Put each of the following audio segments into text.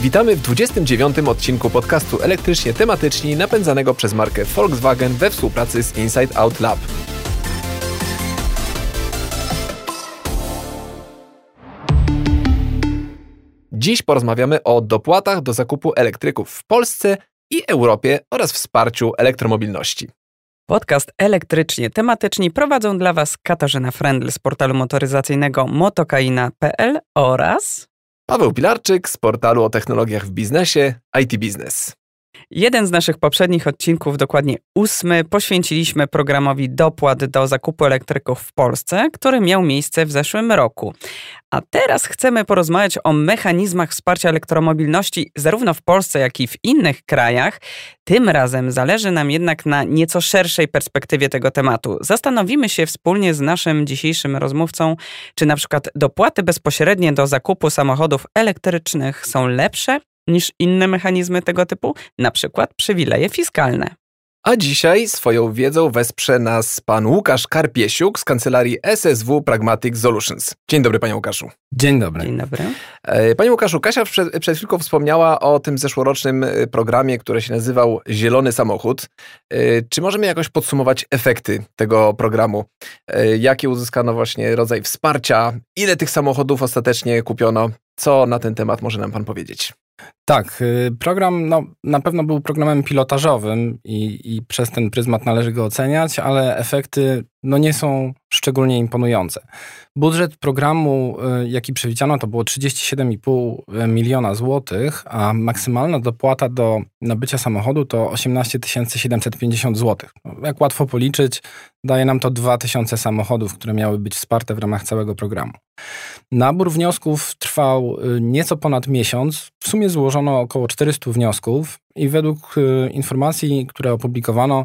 Witamy w 29. odcinku podcastu Elektrycznie Tematyczni napędzanego przez markę Volkswagen we współpracy z Inside Out Lab. Dziś porozmawiamy o dopłatach do zakupu elektryków w Polsce i Europie oraz wsparciu elektromobilności. Podcast elektrycznie tematyczni prowadzą dla Was Katarzyna Frendl z portalu motoryzacyjnego motokaina.pl oraz Paweł Pilarczyk z portalu o technologiach w biznesie IT Business. Jeden z naszych poprzednich odcinków, dokładnie ósmy, poświęciliśmy programowi dopłat do zakupu elektryków w Polsce, który miał miejsce w zeszłym roku. A teraz chcemy porozmawiać o mechanizmach wsparcia elektromobilności zarówno w Polsce, jak i w innych krajach. Tym razem zależy nam jednak na nieco szerszej perspektywie tego tematu. Zastanowimy się wspólnie z naszym dzisiejszym rozmówcą, czy na przykład dopłaty bezpośrednie do zakupu samochodów elektrycznych są lepsze niż inne mechanizmy tego typu, na przykład przywileje fiskalne. A dzisiaj swoją wiedzą wesprze nas pan Łukasz Karpiesiuk z kancelarii SSW Pragmatic Solutions. Dzień dobry, panie Łukaszu. Dzień dobry. Dzień dobry. E, panie Łukaszu, Kasia przed, przed chwilką wspomniała o tym zeszłorocznym e, programie, który się nazywał Zielony Samochód. E, czy możemy jakoś podsumować efekty tego programu? Jakie uzyskano właśnie rodzaj wsparcia? Ile tych samochodów ostatecznie kupiono? Co na ten temat może nam pan powiedzieć? Tak, y, program no, na pewno był programem pilotażowym i, i, przez ten pryzmat należy go oceniać, ale efekty no, nie są szczególnie imponujące. Budżet programu, y, jaki przewidziano, to było 37,5 miliona złotych, a maksymalna dopłata do nabycia samochodu to 18 750 złotych. No, jak łatwo policzyć, daje nam to 2000 samochodów, które miały być wsparte w ramach całego programu. Nabór wniosków trwał y, nieco ponad miesiąc. W sumie złożono około 400 wniosków i według y, informacji, które opublikowano,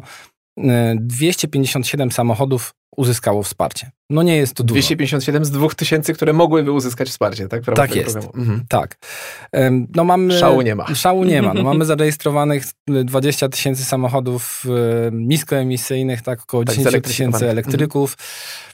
257 samochodów uzyskało wsparcie. No nie jest to dużo. 257 z 2000, które mogłyby uzyskać wsparcie, tak? tak jest, mhm. tak. No mamy, szału nie ma. Szału nie ma. No mamy zarejestrowanych 20 tysięcy samochodów niskoemisyjnych, tak około tak, 10 tysięcy elektryków.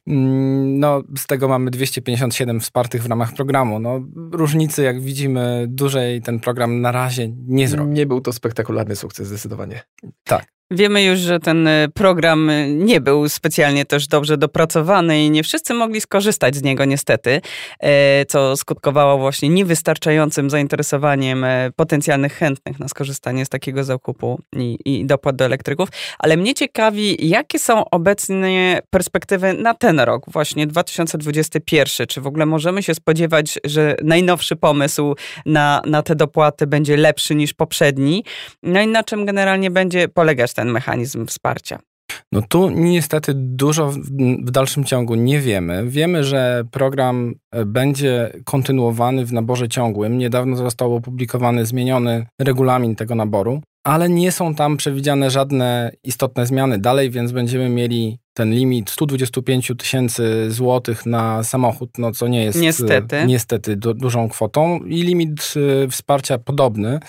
Mhm. No z tego mamy 257 wspartych w ramach programu. No różnicy, jak widzimy, dużej ten program na razie nie zrobił. Nie był to spektakularny sukces zdecydowanie. Tak. Wiemy już, że ten y, program y, nie był specjalnie też dobrze dopracowany i nie wszyscy mogli skorzystać z niego niestety, e, co skutkowało właśnie niewystarczającym zainteresowaniem e, potencjalnych chętnych na skorzystanie z takiego zakupu i, i dopłat do elektryków. Ale mnie ciekawi, jakie są obecnie perspektywy na ten rok, właśnie 2021. Czy w ogóle możemy się spodziewać, że najnowszy pomysł na, na te dopłaty będzie lepszy niż poprzedni? No i na czym generalnie będzie polegać ten mechanizm wsparcia? No tu niestety dużo w dalszym ciągu nie wiemy. Wiemy, że program e, będzie kontynuowany w naborze ciągłym. Niedawno został opublikowany zmieniony regulamin tego naboru, ale nie są tam przewidziane żadne istotne zmiany dalej, więc będziemy mieli ten limit 125 tysięcy złotych na samochód, no co nie jest niestety, niestety du dużą kwotą i limit e, wsparcia podobny.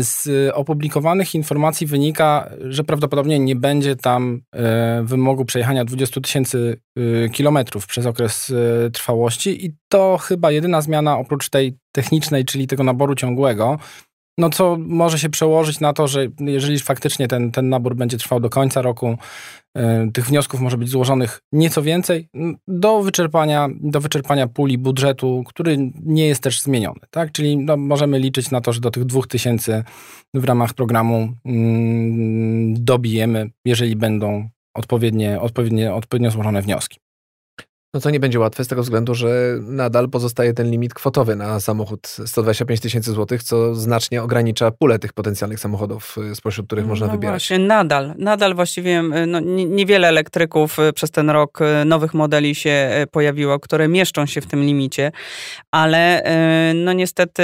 Z opublikowanych informacji wynika, że prawdopodobnie nie będzie tam e, wymogu przejechania 20 tysięcy e, kilometrów przez okres e, trwałości i to chyba jedyna zmiana oprócz tej technicznej, czyli tego naboru ciągłego, no co może się przełożyć na to, że jeżeli faktycznie ten, ten nabór będzie trwał do końca roku, e, tych wniosków może być złożonych nieco więcej do wyczerpania, do wyczerpania puli budżetu, który nie jest też zmieniony. Tak? Czyli no, możemy liczyć na to, że do tych 2000 w ramach programu mm, dobijemy, jeżeli będą odpowiednie, odpowiednie, odpowiednio złożone wnioski. No to nie będzie łatwe z tego względu, że nadal pozostaje ten limit kwotowy na samochód 125 tysięcy złotych, co znacznie ogranicza pulę tych potencjalnych samochodów, y, spośród których można no wybierać. Właśnie, nadal, nadal właściwie y, no, niewiele elektryków y, przez ten rok nowych modeli się pojawiło, które mieszczą się w tym limicie, ale no niestety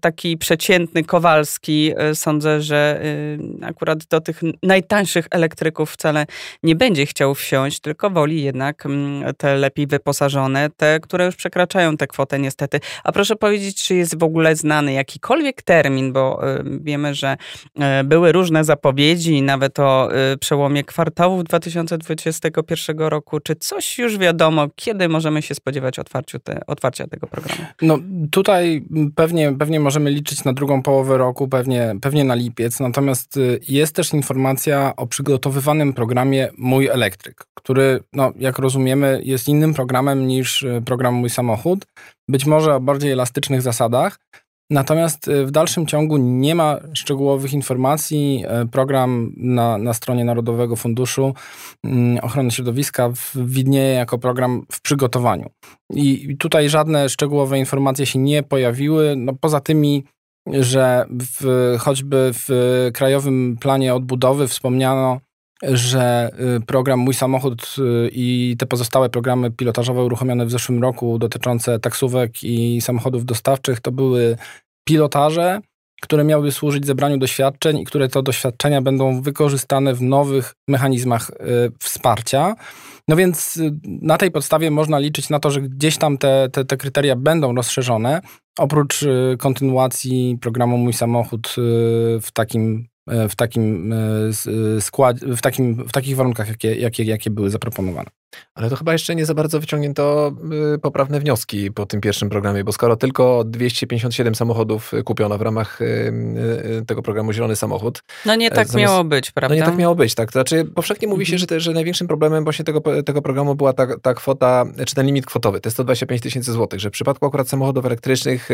taki przeciętny Kowalski sądzę, że akurat do tych najtańszych elektryków wcale nie będzie chciał wsiąść, tylko woli jednak mm, te lepiej wyposażone, te, które już przekraczają tę kwotę niestety. A proszę powiedzieć, czy jest w ogóle znany jakikolwiek termin, bo wiemy, że były różne zapowiedzi, nawet o przełomie kwartałów 2021 roku. Czy coś już wiadomo, kiedy możemy się spodziewać otwarciu te, otwarcia tego programu? No tutaj pewnie, pewnie możemy liczyć na drugą połowę roku, pewnie, pewnie na lipiec. Natomiast y, jest też informacja o przygotowywanym programie Mój Elektryk, który, no, jak rozumiemy, jest innym programem niż y, program Mój Samochód. Być może o bardziej elastycznych zasadach. Natomiast y, w dalszym ciągu nie ma szczegółowych informacji. Program na, na stronie Narodowego Funduszu mm, Ochrony Środowiska widnieje jako program w przygotowaniu. I tutaj żadne szczegółowe informacje się nie pojawiły, no poza tymi że w, choćby w Krajowym Planie Odbudowy wspomniano, że y, program Mój Samochód y, i te pozostałe programy pilotażowe uruchomione w zeszłym roku dotyczące taksówek i samochodów dostawczych to były pilotaże, które miały służyć zebraniu doświadczeń i które to doświadczenia będą wykorzystane w nowych mechanizmach y, wsparcia. No więc na tej podstawie można liczyć na to, że gdzieś tam te, te, te kryteria będą rozszerzone, oprócz kontynuacji programu Mój Samochód w takim w takim składzie, w, takim, w takich warunkach, jakie, jakie, jakie były zaproponowane. Ale to chyba jeszcze nie za bardzo wyciągnięto y, poprawne wnioski po tym pierwszym programie, bo skoro tylko 257 samochodów kupiono w ramach y, y, tego programu Zielony Samochód. No nie tak zamiast, miało być, prawda? No nie tak miało być, tak. To znaczy powszechnie mówi się, mhm. że, że największym problemem właśnie tego, tego programu była ta, ta kwota, czy ten limit kwotowy, to jest 125 tysięcy złotych, że w przypadku akurat samochodów elektrycznych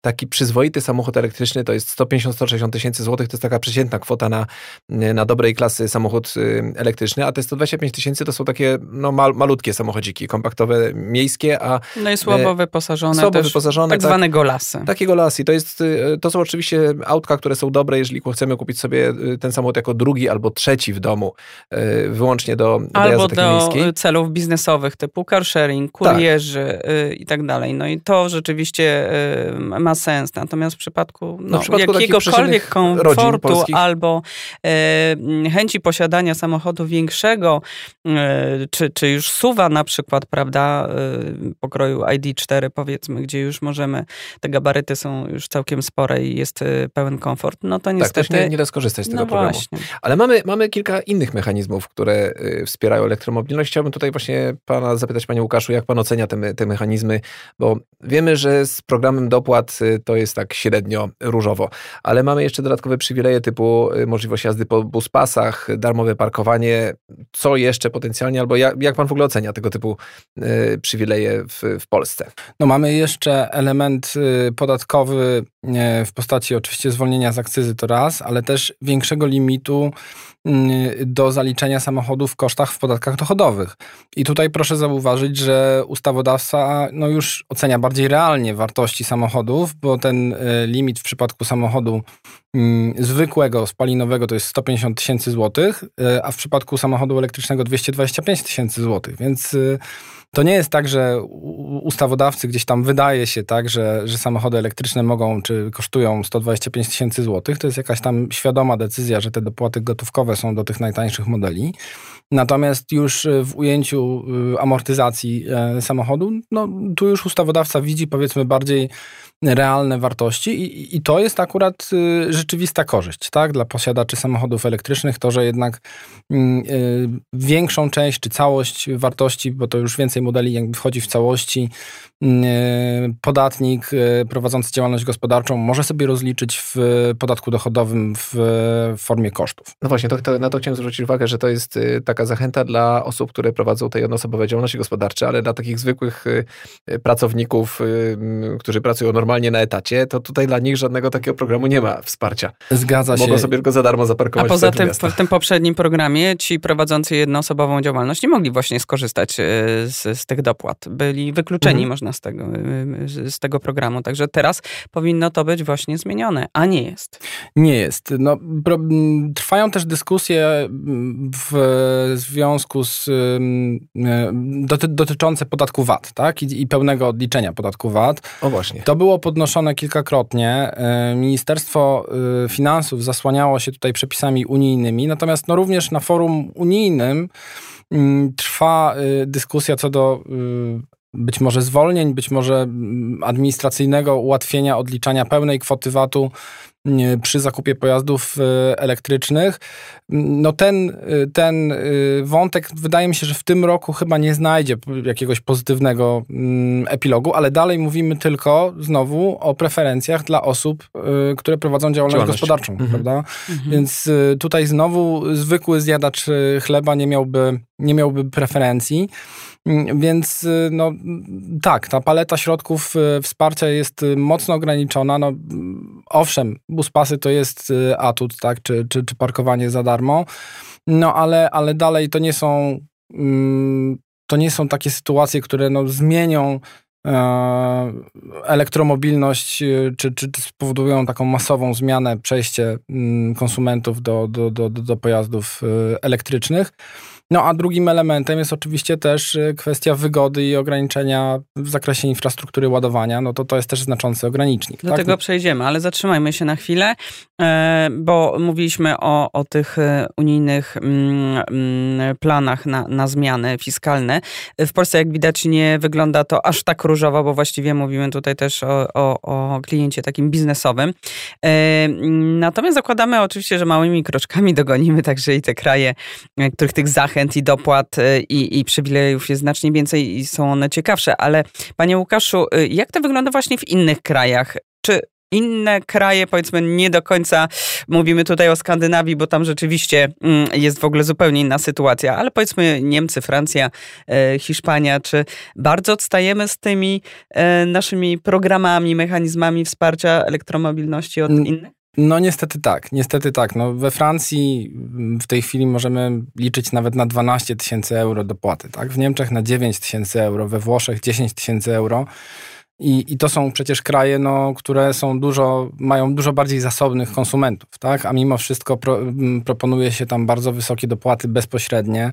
taki przyzwoity samochód elektryczny to jest 150-160 tysięcy złotych, to jest taka przeciętna kwota na, na dobrej klasy samochód elektryczny, a te 125 tysięcy to są takie no, mal, malutkie samochodziki, kompaktowe, miejskie, a... No i słabo e, wyposażone Słabo wyposażone. Tak, tak zwane golasy. Takie golasy. To, jest, e, to są oczywiście autka, które są dobre, jeżeli chcemy kupić sobie e, ten samochód jako drugi albo trzeci w domu, wyłącznie do, Albo do celów biznesowych typu car sharing, kurierzy tak. i tak dalej. No i to rzeczywiście ma sens. Natomiast w przypadku, no, no w przypadku jakiegokolwiek komfortu albo chęci posiadania samochodu większego, czy, czy już suwa na przykład, prawda, y, pokroju ID4 powiedzmy, gdzie już możemy, te gabaryty są już całkiem spore i jest y, pełen komfort, no to niestety... Tak, nie, nie da skorzystać z tego no programu. Właśnie. Ale mamy, mamy kilka innych mechanizmów, które y, wspierają elektromobilność. Chciałbym tutaj właśnie pana zapytać, panie Łukaszu, jak pan ocenia te, te mechanizmy, bo wiemy, że z programem dopłat to jest tak średnio różowo, ale mamy jeszcze dodatkowe przywileje typu możliwość jazdy po buspasach, darmowe parkowanie, co jeszcze potencjalnie, albo jak, jak pan w ogóle ocenia tego typu y, przywileje w, w Polsce? No mamy jeszcze element y, podatkowy y, w postaci oczywiście zwolnienia z akcyzy to raz, ale też większego limitu do zaliczenia samochodów w kosztach w podatkach dochodowych. I tutaj proszę zauważyć, że ustawodawca no już ocenia bardziej realnie wartości samochodów, bo ten limit w przypadku samochodu zwykłego, spalinowego to jest 150 tysięcy złotych, a w przypadku samochodu elektrycznego 225 tysięcy złotych. Więc y, to nie jest tak, że ustawodawcy gdzieś tam wydaje się tak, że, że samochody elektryczne mogą czy kosztują 125 tysięcy złotych. To jest jakaś tam świadoma decyzja, że te dopłaty gotówkowe są do tych najtańszych modeli. Natomiast już w ujęciu y, amortyzacji e, samochodu, no tu już ustawodawca widzi powiedzmy bardziej realne wartości i, i to jest akurat rzeczywista korzyść tak, dla posiadaczy samochodów elektrycznych, to, że jednak mm, większą część czy całość wartości, bo to już więcej modeli jakby wchodzi w całości, mm, y, podatnik prowadzący działalność gospodarczą może sobie rozliczyć w podatku dochodowym w formie kosztów. No właśnie, to, to, na to chciałem zwrócić uwagę, że to jest taka zachęta dla osób, które prowadzą te jednoosobowe działalności gospodarcze, ale dla takich zwykłych pracowników, którzy pracują normalnie na etacie, to tutaj dla nich żadnego takiego programu nie ma wsparcia. Zgadza się. Mogą sobie tylko za darmo zaparkować A poza tym w, w tym poprzednim programie ci prowadzący jednoosobową działalność nie mogli właśnie skorzystać e, z, z tych dopłat. Byli wykluczeni mhm. można z tego, z tego programu. Także teraz powinno to być właśnie zmienione, a nie jest. Nie jest. No, trwają też dyskusje w związku z doty, dotyczące podatku VAT, tak? I, I, pełnego odliczenia podatku VAT. O właśnie. To było podnoszone kilkakrotnie. Ministerstwo Finansów zasłaniało się tutaj przepisami unijnymi, natomiast no również na forum unijnym mm, trwa y, dyskusja co do y, być może zwolnień, być może mm, administracyjnego ułatwienia odliczania pełnej kwoty VAT-u przy zakupie pojazdów e, elektrycznych. No ten, e, ten e, wątek wydaje mi się, że w tym roku chyba nie znajdzie jakiegoś pozytywnego mm, epilogu, ale dalej mówimy tylko znowu o preferencjach dla osób, które prowadzą działalność, działalność. gospodarczą, mhm. prawda? Mhm. Więc tutaj znowu zwykły zjadacz chleba nie miałby, nie miałby preferencji. Mm, więc y, no, tak, ta paleta środków y, wsparcia jest y, mocno ograniczona. No, owszem, buspasy to jest atut, tak, czy, czy, czy parkowanie za darmo, no ale, ale dalej to nie są mm, to nie są takie sytuacje, które no, zmienią e, elektromobilność, czy, czy spowodują taką masową zmianę, przejście mm, konsumentów do, do, do, do pojazdów elektrycznych. No a drugim elementem jest oczywiście też y, kwestia wygody i ograniczenia w zakresie infrastruktury ładowania. No to to jest też znaczący ogranicznik. Do tak? tego przejdziemy, ale zatrzymajmy się na chwilę, e, bo mówiliśmy o, o tych e, unijnych mm, mm, planach na, na zmiany fiskalne. W Polsce, jak widać, nie wygląda to aż tak różowo, bo właściwie mówimy tutaj też o, o, o kliencie takim biznesowym. E, natomiast zakładamy oczywiście, że małymi kroczkami dogonimy także i te kraje, których tych zachęt zachęt i dopłat y, i, i przywilejów jest znacznie więcej i są one ciekawsze. Ale panie Łukaszu, y, jak to wygląda właśnie w innych krajach? Czy inne kraje, powiedzmy, nie do końca mówimy tutaj o Skandynawii, bo tam rzeczywiście mm, jest w ogóle zupełnie inna sytuacja, ale powiedzmy Niemcy, Francja, y, Hiszpania, czy bardzo odstajemy z tymi naszymi programami, mechanizmami wsparcia elektromobilności od innych? No niestety tak, niestety tak. No, we Francji w tej chwili możemy liczyć nawet na 12 tysięcy euro dopłaty, tak? W Niemczech na 9 tysięcy euro, we Włoszech 10 tysięcy euro. I, I to są przecież kraje, no, które są dużo, mają dużo bardziej zasobnych konsumentów, tak? A mimo wszystko pro, proponuje się tam bardzo wysokie dopłaty bezpośrednie.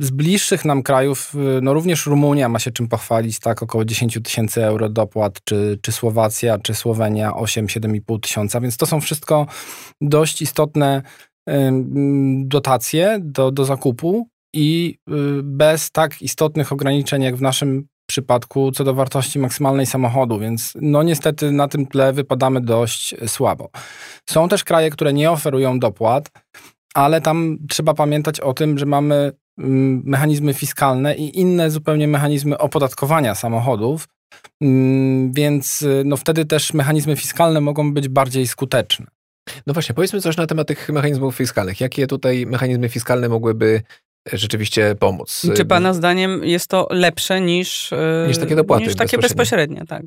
Y, z bliższych nam krajów, y, no również Rumunia ma się czym pochwalić, tak, około 10 tysięcy euro dopłat, czy, czy Słowacja, czy Słowenia 8-7,5 tysiąca, więc to są wszystko dość istotne dotacje do, do zakupu i y, bez tak istotnych ograniczeń jak w naszym przypadku co do wartości maksymalnej samochodu, więc no niestety na tym tle wypadamy dość słabo. Są też kraje, które nie oferują dopłat, ale tam trzeba pamiętać o tym, że mamy mechanizmy fiskalne i inne zupełnie mechanizmy opodatkowania samochodów, mm, więc no wtedy też mechanizmy fiskalne mogą być bardziej skuteczne. No właśnie, powiedzmy coś na temat tych mechanizmów fiskalnych. Jakie tutaj mechanizmy fiskalne mogłyby rzeczywiście pomóc. Czy Pana zdaniem jest to lepsze niż, e, niż takie dopłaty? Niż takie bezpośrednie, tak.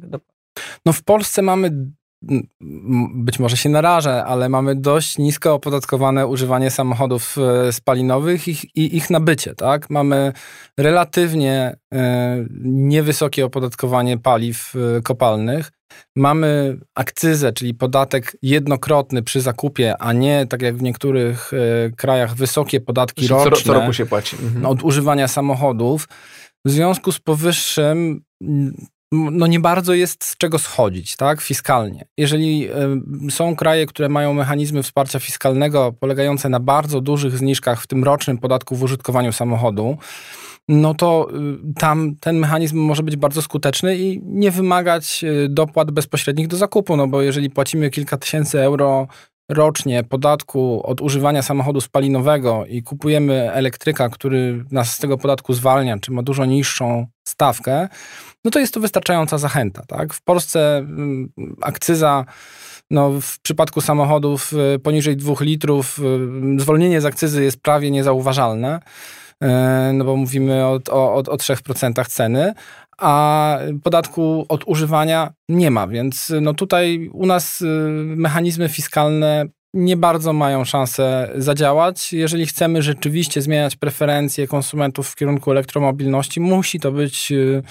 No w Polsce mamy być może się narażę, ale mamy dość nisko opodatkowane używanie samochodów e, spalinowych i ich nabycie, tak? Mamy relatywnie e, niewysokie opodatkowanie paliw kopalnych. Mamy akcyzę, czyli podatek jednokrotny przy zakupie, a nie tak jak w niektórych e, krajach wysokie podatki co, roczne. Co roku się płaci. Mhm. Od używania samochodów. W związku z powyższym no nie bardzo jest z czego schodzić, tak, fiskalnie. Jeżeli są kraje, które mają mechanizmy wsparcia fiskalnego polegające na bardzo dużych zniżkach w tym rocznym podatku w użytkowaniu samochodu, no to y, tam ten mechanizm może być bardzo skuteczny i nie wymagać y, dopłat bezpośrednich do zakupu, no bo jeżeli płacimy kilka tysięcy euro rocznie podatku od używania samochodu spalinowego i kupujemy elektryka, który nas z tego podatku zwalnia, czy ma dużo niższą stawkę, no to jest to wystarczająca zachęta. Tak? W Polsce mm, akcyza no, w przypadku samochodów y, poniżej 2 litrów zwolnienie z akcyzy jest prawie niezauważalne. E, no bo mówimy o, o, o 3% ceny, a podatku od używania nie ma, więc no tutaj u nas y, mechanizmy fiskalne nie bardzo mają szansę zadziałać. Jeżeli chcemy rzeczywiście zmieniać preferencje konsumentów w kierunku elektromobilności, musi to być y,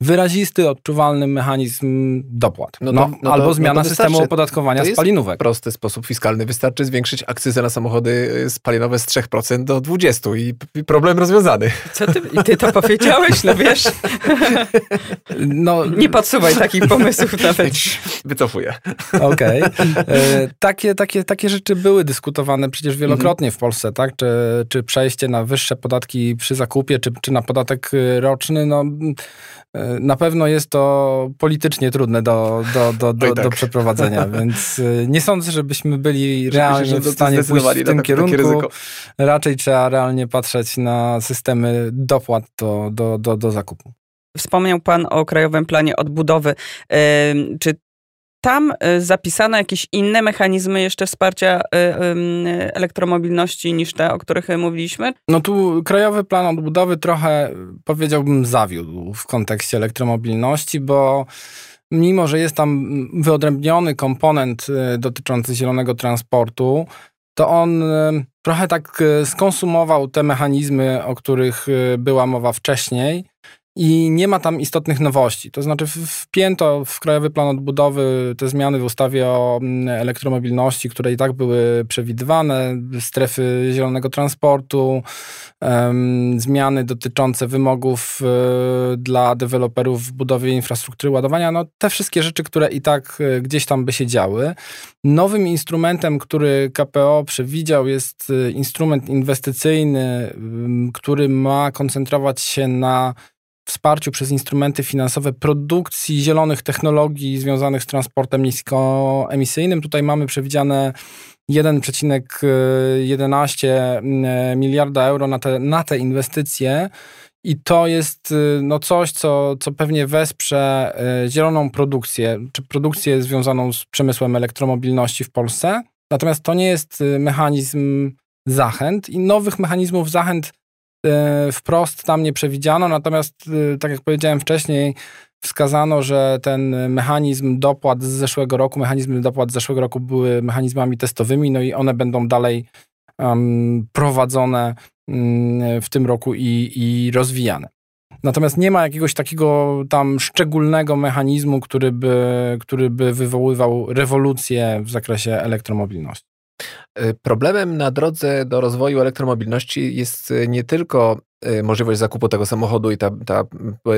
wyrazisty, odczuwalny mechanizm dopłat. No, to, no albo to, zmiana no systemu opodatkowania spalinówek. prosty sposób fiskalny. Wystarczy zwiększyć akcyzę na samochody y, spalinowe z 3% do 20% i problem rozwiązany. Co ty, i ty to powiedziałeś, no wiesz? No, nie podsuwaj takich pomysłów nawet. Wycofuję. Okej. Okay. E, takie, takie, takie rzeczy były dyskutowane przecież wielokrotnie w Polsce, tak? Czy, czy przejście na wyższe podatki przy zakupie, czy, czy na podatek y, roczny, no na pewno jest to politycznie trudne do, do, do, do, tak. do przeprowadzenia, więc y, nie sądzę, żebyśmy byli realnie w stanie pójść w tym kierunku. Raczej trzeba realnie patrzeć na systemy dopłat do, do, do, do zakupu. Wspomniał Pan o Krajowym Planie Odbudowy. Czy tam y, zapisano jakieś inne mechanizmy jeszcze wsparcia y, elektromobilności niż te, o których mówiliśmy? No tu Krajowy Plan Odbudowy trochę powiedziałbym zawiódł w kontekście elektromobilności, bo mimo, że jest tam wyodrębniony komponent y, dotyczący zielonego transportu, to on trochę tak skonsumował te mechanizmy, o których była mowa wcześniej i nie ma tam istotnych nowości. To znaczy wpięto w Krajowy Plan Odbudowy te zmiany w ustawie o mm, elektromobilności, które i tak były przewidywane, strefy zielonego transportu, um, zmiany dotyczące wymogów y, dla deweloperów w budowie infrastruktury ładowania, no te wszystkie rzeczy, które i tak y, gdzieś tam by się działy. Nowym instrumentem, który KPO przewidział jest y, instrument inwestycyjny, który ma koncentrować się na wsparciu przez instrumenty finansowe produkcji zielonych technologii związanych z transportem niskoemisyjnym. Tutaj mamy przewidziane 1,11 e, miliarda euro na te, na te inwestycje. I to jest e, no, coś, co, co pewnie wesprze e, zieloną produkcję, czy produkcję związaną z przemysłem elektromobilności w Polsce. Natomiast to nie jest mechanizm zachęt i nowych mechanizmów zachęt wprost tam nie przewidziano, natomiast e, tak jak powiedziałem wcześniej, wskazano, że ten mechanizm dopłat z zeszłego roku, mechanizmy dopłat z zeszłego roku były mechanizmami testowymi, no i one będą dalej um, prowadzone um, w tym roku i, i rozwijane. Natomiast nie ma jakiegoś takiego tam szczególnego mechanizmu, który by, który by wywoływał rewolucję w zakresie elektromobilności. Y, problemem na drodze do rozwoju elektromobilności jest y, nie tylko y, możliwość zakupu tego samochodu i ta, ta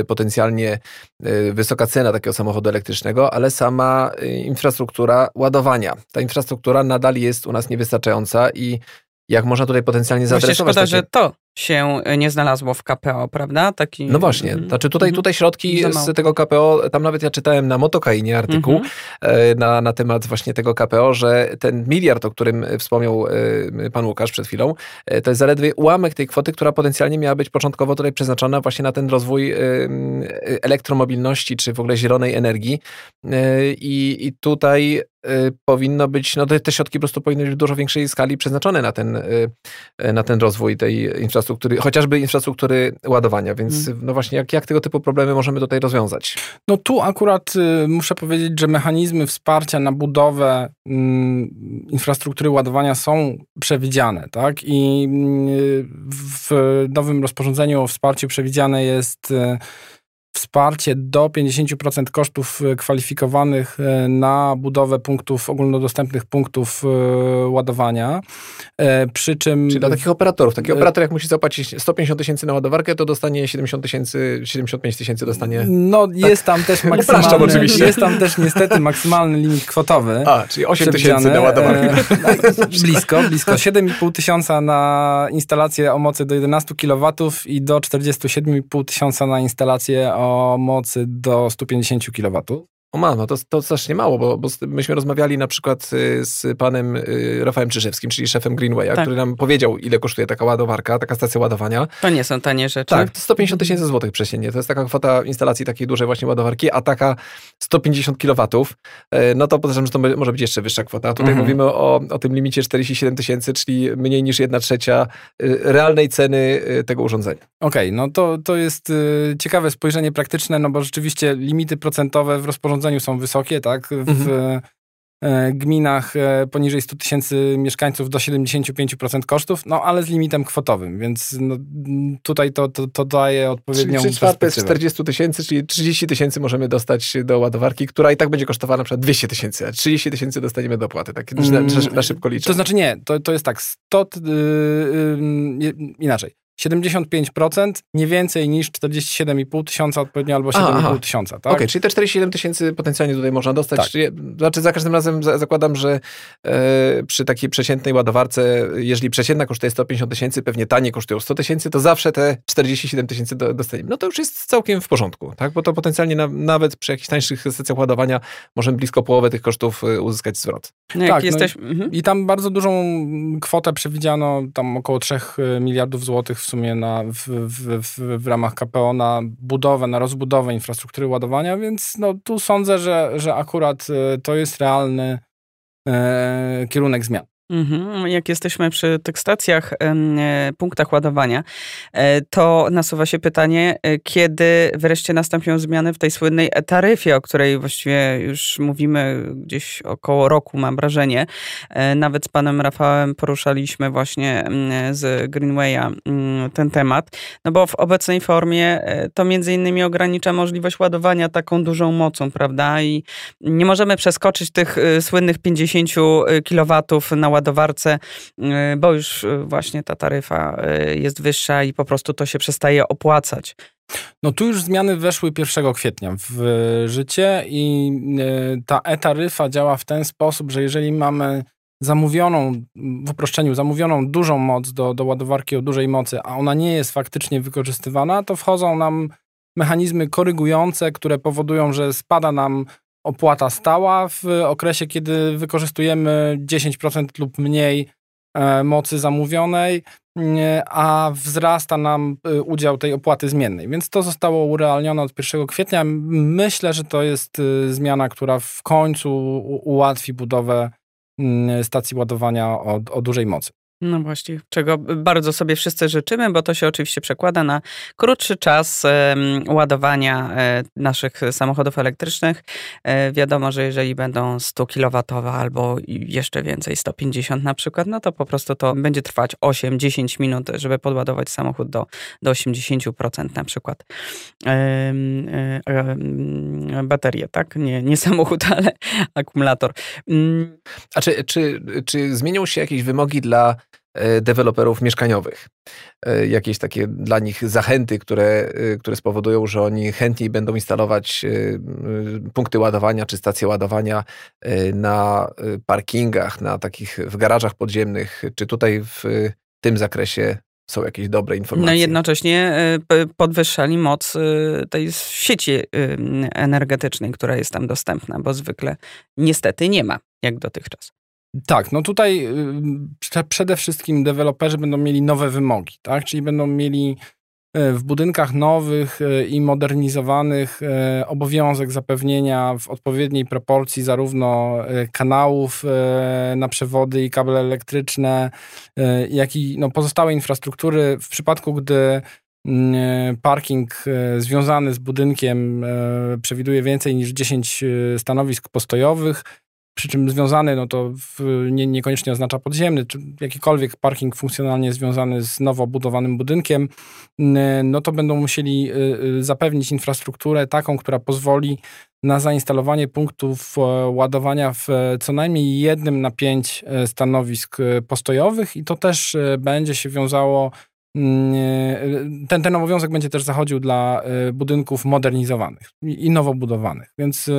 potencjalnie wysoka cena takiego samochodu elektrycznego, ale sama infrastruktura ładowania. Ta infrastruktura nadal jest u nas niewystarczająca i jak można tutaj potencjalnie zaadresować... Właśnie szkoda, takie... że to się nie znalazło w KPO, prawda? Taki... No właśnie, mhm. znaczy tutaj, tutaj środki z tego KPO, tam nawet ja czytałem na Motokainie artykuł mhm. E, na, na temat właśnie tego KPO, że ten miliard, o którym wspomniał e, pan Łukasz przed chwilą, e, to jest zaledwie ułamek tej kwoty, która potencjalnie miała być początkowo tutaj przeznaczona właśnie na ten rozwój elektromobilności, czy w ogóle zielonej energii i, i tutaj powinno być, no te, te środki po prostu powinny być w dużo większej skali przeznaczone na ten, na ten rozwój tej infrastruktury infrastruktury, chociażby infrastruktury ładowania, więc hmm. no właśnie jak, jak tego typu problemy możemy tutaj rozwiązać? No tu akurat y, muszę powiedzieć, że mechanizmy wsparcia na budowę y, infrastruktury ładowania są przewidziane, tak? I y, w nowym rozporządzeniu o wsparciu przewidziane jest y, wsparcie do 50% kosztów e, kwalifikowanych e, na budowę punktów, ogólnodostępnych punktów e, ładowania. Przy czym... Czyli dla takich operatorów. Taki operator jak musi zapłacić 150 tysięcy na ładowarkę, to dostanie 70 tysięcy, 75 tysięcy dostanie... No tak. jest tam też maksymalny... oczywiście. Jest tam też niestety maksymalny limit kwotowy. A, czyli 8 tysięcy na ładowarkę. blisko, blisko. 7,5 tysiąca na instalację o mocy do 11 kW i do 47,5 tysiąca na instalację o mocy do 150 kW. O ma, no to, to strasznie mało, bo, bo myśmy rozmawiali na przykład y, z panem y, Rafałem Czyżewskim, czyli szefem Greenwaya, tak. który nam powiedział, ile kosztuje taka ładowarka, taka stacja ładowania. To nie są tanie rzeczy. Tak, to 150 tysięcy złotych przeciętnie. To jest taka kwota instalacji takiej dużej właśnie ładowarki, a taka 150 kW, e, no to podejrzewam, że to może być jeszcze wyższa kwota. Tutaj mhm. mówimy o, o tym limicie 47 tysięcy, czyli mniej niż 1 trzecia y, realnej ceny tego urządzenia. Okej, okay, no to, to jest ciekawe spojrzenie praktyczne, no bo rzeczywiście limity procentowe w rozporządzeniu są wysokie, tak? W, mhm e, gminach e, poniżej 100 tysięcy mieszkańców do 75% kosztów, no ale z limitem kwotowym, więc no, tutaj to, to, to daje odpowiednią Czyli 3 czwarte z 40 tysięcy, czyli 30 tysięcy możemy dostać do ładowarki, która i tak będzie kosztowała na przykład 200 tysięcy, a 30 tysięcy dostaniemy dopłaty, tak na, na, na szybko liczę. To znaczy nie, to, to jest tak, 100, yy, yy, inaczej. 75% nie więcej niż 47,5 tysiąca odpowiednio albo 7,5 tysiąca. Tak? Okej, okay, czyli te 47 tysięcy potencjalnie tutaj można dostać. Tak. Czyli, znaczy za każdym razem za, zakładam, że e, przy takiej przeciętnej ładowarce, jeżeli przeciętna kosztuje 150 tysięcy, pewnie tanie kosztują 100 tysięcy, to zawsze te 47 tysięcy do, dostaniemy. No to już jest całkiem w porządku, tak? bo to potencjalnie na, nawet przy jakichś tańszych stacjach ładowania możemy blisko połowę tych kosztów e, uzyskać zwrot. No tak, jesteś... no mhm. i tam bardzo dużą kwotę przewidziano, tam około 3 e, miliardów złotych w sumie na, w, w, w, w, ramach KPO na budowę, na rozbudowę infrastruktury ładowania, więc no, tu sądzę, że, że akurat e, to jest realny e, kierunek zmian. Mhm. Jak jesteśmy przy tych stacjach, e, punktach ładowania, e, to nasuwa się pytanie, e, kiedy wreszcie nastąpią zmiany w tej słynnej taryfie, o której właściwie już mówimy gdzieś około roku, mam wrażenie. Nawet z panem Rafałem poruszaliśmy właśnie z Greenwaya mm, ten temat, no bo w obecnej formie to między innymi ogranicza możliwość ładowania taką dużą mocą, prawda? I nie możemy przeskoczyć tych słynnych 50 kW na ładowarce, y, bo już y, właśnie ta taryfa y, jest wyższa i po prostu to się przestaje opłacać. No tu już zmiany weszły 1 kwietnia w życie i ta e-taryfa działa w ten sposób, że jeżeli mamy zamówioną, w uproszczeniu, zamówioną dużą moc do, do ładowarki o dużej mocy, a ona nie jest faktycznie wykorzystywana, to wchodzą nam mechanizmy korygujące, które powodują, że spada nam opłata stała w okresie, kiedy wykorzystujemy 10% lub mniej e, mocy zamówionej, a wzrasta nam e, udział tej opłaty zmiennej. Więc to zostało urealnione od 1 kwietnia. Myślę, że to jest e, zmiana, która w końcu ułatwi budowę stacji ładowania o, o dużej mocy. No właśnie, czego bardzo sobie wszyscy życzymy, bo to się oczywiście przekłada na krótszy czas ładowania e, naszych samochodów elektrycznych. E, wiadomo, że jeżeli będą 100 kW albo jeszcze więcej, 150 na przykład, no to po prostu to będzie trwać 8-10 minut, żeby podładować samochód do, do 80% na przykład. E, baterię, tak? Nie, nie samochód, ale akumulator. Mm. A czy, czy, czy zmienią się jakieś wymogi dla deweloperów mieszkaniowych. E, jakieś takie dla nich zachęty, które, e, które spowodują, że oni chętniej będą instalować punkty ładowania czy stacje ładowania na parkingach, na takich w garażach podziemnych. Czy tutaj w tym zakresie są jakieś dobre informacje. No jednocześnie podwyższali moc tej sieci energetycznej, która jest tam dostępna, bo zwykle niestety nie ma, jak dotychczas. Tak, no tutaj y, przede wszystkim deweloperzy będą mieli nowe wymogi, tak? Czyli będą mieli y, w budynkach nowych y, i modernizowanych obowiązek zapewnienia w odpowiedniej proporcji zarówno kanałów na przewody i kable elektryczne, jak i no, pozostałej infrastruktury w przypadku, gdy mm, parking związany z budynkiem przewiduje więcej niż 10 stanowisk postojowych, przy czym związany, no to w, nie, niekoniecznie oznacza podziemny, czy jakikolwiek parking funkcjonalnie związany z nowo budowanym budynkiem, no to będą musieli y, y, zapewnić infrastrukturę taką, która pozwoli na zainstalowanie punktów e, ładowania w co najmniej jednym na pięć e, stanowisk e, postojowych i to też będzie się wiązało ten, ten obowiązek będzie też zachodził dla budynków modernizowanych i nowo budowanych. Więc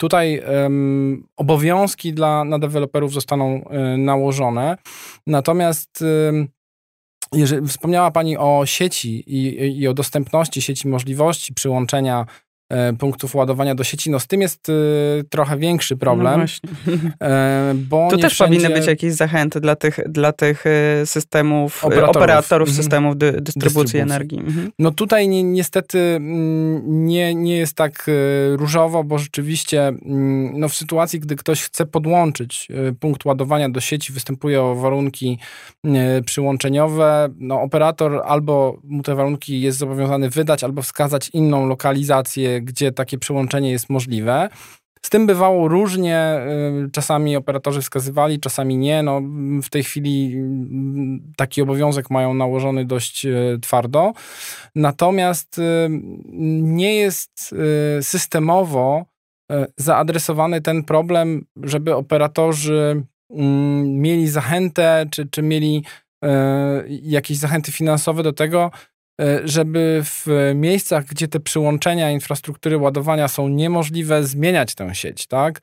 Tutaj um, obowiązki dla, na deweloperów zostaną y, nałożone. Natomiast y, jeżeli wspomniała Pani o sieci i, i o dostępności sieci, możliwości przyłączenia punktów ładowania do sieci. No z tym jest y, trochę większy problem. No e, bo tu też wszędzie... powinny być jakieś zachęty dla tych, dla tych systemów, operatorów, operatorów mhm. systemów dy, dystrybucji, dystrybucji, energii. Mhm. No tutaj ni niestety mm, nie, nie jest tak różowo, bo rzeczywiście mm, no w sytuacji, gdy ktoś chce podłączyć punkt ładowania do sieci, występuje o warunki przyłączeniowe, no operator albo mu te warunki jest zobowiązany wydać, albo wskazać inną lokalizację gdzie takie przyłączenie jest możliwe. Z tym bywało różnie, y, czasami operatorzy wskazywali, czasami nie. No, w tej chwili mm, taki obowiązek mają nałożony dość y, twardo. Natomiast y, nie jest systemowo zaadresowany ten problem, żeby operatorzy mm, mieli zachętę, czy, czy mieli jakieś zachęty finansowe do tego, żeby w miejscach, gdzie te przyłączenia infrastruktury ładowania są niemożliwe, zmieniać tę sieć, tak?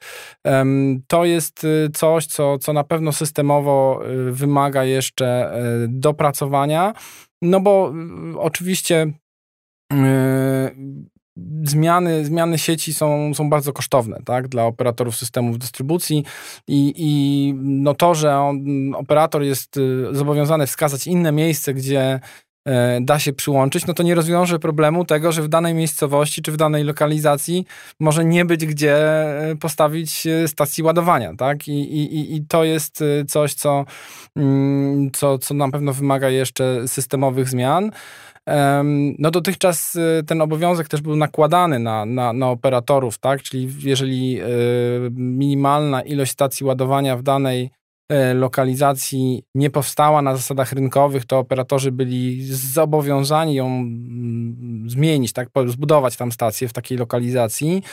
To jest y, coś, co, co na pewno systemowo y, wymaga jeszcze e, dopracowania, no bo y, oczywiście zmiany, zmiany sieci są, są bardzo kosztowne tak, dla operatorów systemów dystrybucji i, i no to, że on, operator jest zobowiązany wskazać inne miejsce, gdzie E, da się przyłączyć, no to nie rozwiąże problemu tego, że w danej miejscowości czy w danej lokalizacji może nie być gdzie e, postawić e, stacji ładowania, tak? I, i, i to jest coś, co, mm, co, co na pewno wymaga jeszcze systemowych zmian. No dotychczas ten obowiązek też był nakładany na, na, na operatorów, tak? Czyli jeżeli minimalna ilość stacji ładowania w danej E, lokalizacji nie powstała na zasadach rynkowych, to operatorzy byli zobowiązani ją mm, zmienić, tak, zbudować tam stację w takiej lokalizacji.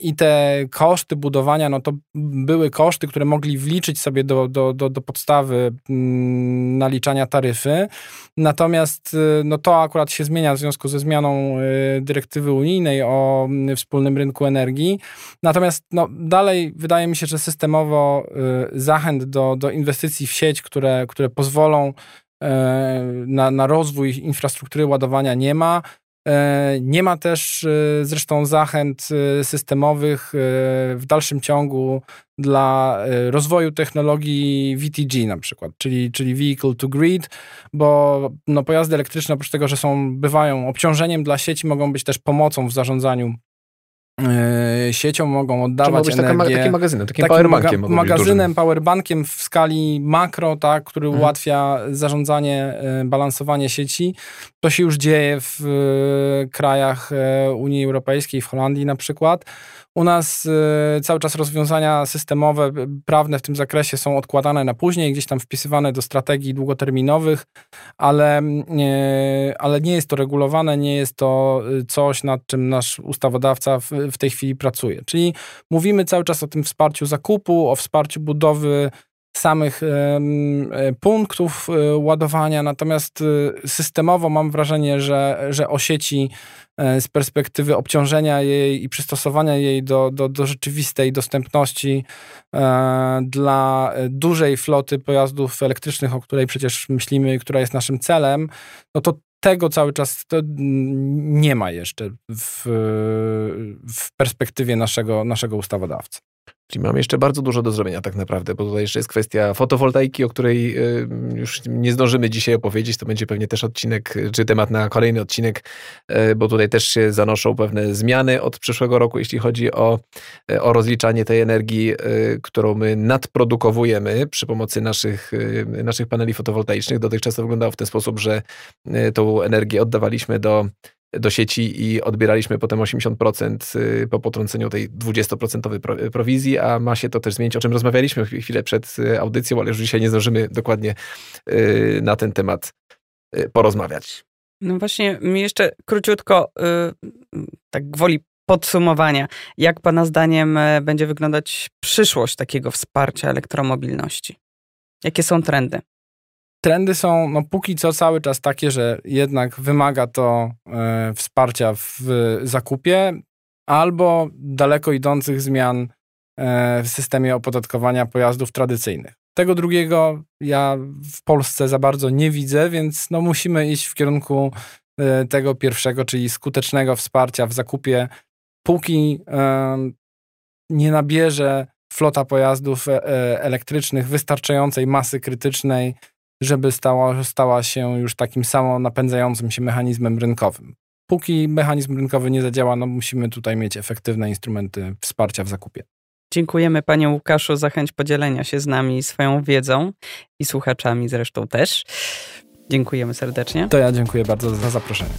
I te koszty budowania, no to były koszty, które mogli wliczyć sobie do, do, do, do podstawy mm, naliczania taryfy. Natomiast y, no to akurat się zmienia w związku ze zmianą y, dyrektywy unijnej o mm, wspólnym rynku energii. Natomiast no, dalej wydaje mi się, że systemowo y, zachęt do, do inwestycji w sieć, które, które pozwolą e, na, na rozwój infrastruktury ładowania nie ma. E, nie ma też e, zresztą zachęt systemowych w dalszym ciągu dla rozwoju technologii VTG na przykład, czyli, czyli Vehicle to Grid, bo no, pojazdy elektryczne oprócz tego, że są, bywają obciążeniem dla sieci, mogą być też pomocą w zarządzaniu E, siecią mogą oddawać Czy energię. Taka, takim magazynem, takim, takim powerbankiem. Maga magazynem, powerbankiem w skali makro, tak, który mhm. ułatwia zarządzanie, e, balansowanie sieci. To się już dzieje w e, krajach Unii Europejskiej, w Holandii na przykład. U nas y, cały czas rozwiązania systemowe, prawne w tym zakresie są odkładane na później, gdzieś tam wpisywane do strategii długoterminowych, ale, ale nie jest to regulowane, nie jest to y, coś, nad czym nasz ustawodawca w, w tej chwili pracuje. Czyli mówimy cały czas o tym wsparciu zakupu, o wsparciu budowy samych e, punktów e, ładowania, natomiast e, systemowo mam wrażenie, że, że o sieci z perspektywy obciążenia jej i przystosowania jej do, do, do rzeczywistej dostępności dla dużej floty pojazdów elektrycznych, o której przecież myślimy, która jest naszym celem, no to tego cały czas nie ma jeszcze w, w perspektywie naszego, naszego ustawodawcy. Czyli mamy jeszcze bardzo dużo do zrobienia tak naprawdę, bo tutaj jeszcze jest kwestia fotowoltaiki, o której y, już nie zdążymy dzisiaj opowiedzieć. To będzie pewnie też odcinek, czy temat na kolejny odcinek, y, bo tutaj też się zanoszą pewne zmiany od przyszłego roku, jeśli chodzi o, y, o rozliczanie tej energii, którą my nadprodukowujemy przy pomocy naszych, naszych paneli fotowoltaicznych. Dotychczas to wyglądało w ten sposób, że tą energię oddawaliśmy do do sieci i odbieraliśmy potem 80% y, po potrąceniu tej 20% prowizji, a ma się to też zmienić, o czym rozmawialiśmy chwilę przed y, audycją, ale już dzisiaj nie zdążymy dokładnie y, na ten temat porozmawiać. No właśnie, jeszcze króciutko, tak gwoli podsumowania, jak Pana zdaniem e, będzie wyglądać przyszłość takiego wsparcia elektromobilności? Jakie są trendy? Trendy są no, póki co cały czas takie, że jednak wymaga to e, wsparcia w zakupie albo daleko idących zmian e, w systemie opodatkowania pojazdów tradycyjnych. Tego drugiego ja w Polsce za bardzo nie widzę, więc no, musimy iść w kierunku e, tego pierwszego, czyli skutecznego wsparcia w zakupie, póki nie nabierze flota pojazdów elektrycznych wystarczającej masy krytycznej, żeby stała, stała się już takim samo napędzającym się mechanizmem rynkowym. Póki mechanizm rynkowy nie zadziała, no musimy tutaj mieć efektywne instrumenty wsparcia w zakupie. Dziękujemy Panie Łukaszu za chęć podzielenia się z nami swoją wiedzą i słuchaczami zresztą też. Dziękujemy serdecznie. To ja dziękuję bardzo za zaproszenie.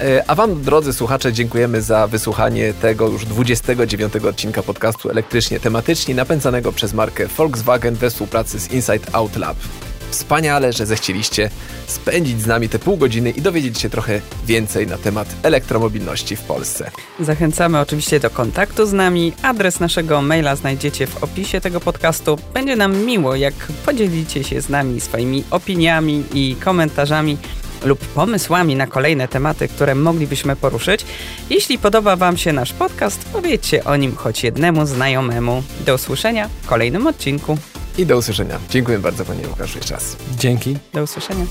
E, a Wam, drodzy słuchacze, dziękujemy za wysłuchanie tego już 29 odcinka podcastu elektrycznie tematycznie napędzanego przez markę Volkswagen we współpracy z Inside Out Lab. Wspaniale, że zechcieliście spędzić z nami te pół godziny i dowiedzieć się trochę więcej na temat elektromobilności w Polsce. Zachęcamy oczywiście do kontaktu z nami. Adres naszego maila znajdziecie w opisie tego podcastu. Będzie nam miło, jak podzielicie się z nami swoimi opiniami i komentarzami lub pomysłami na kolejne tematy, które moglibyśmy poruszyć. Jeśli podoba Wam się nasz podcast, powiedzcie o nim choć jednemu znajomemu. Do usłyszenia w kolejnym odcinku. I do usłyszenia. Dziękuję bardzo Panie Łukaszu jeszcze raz. Dzięki. Do usłyszenia.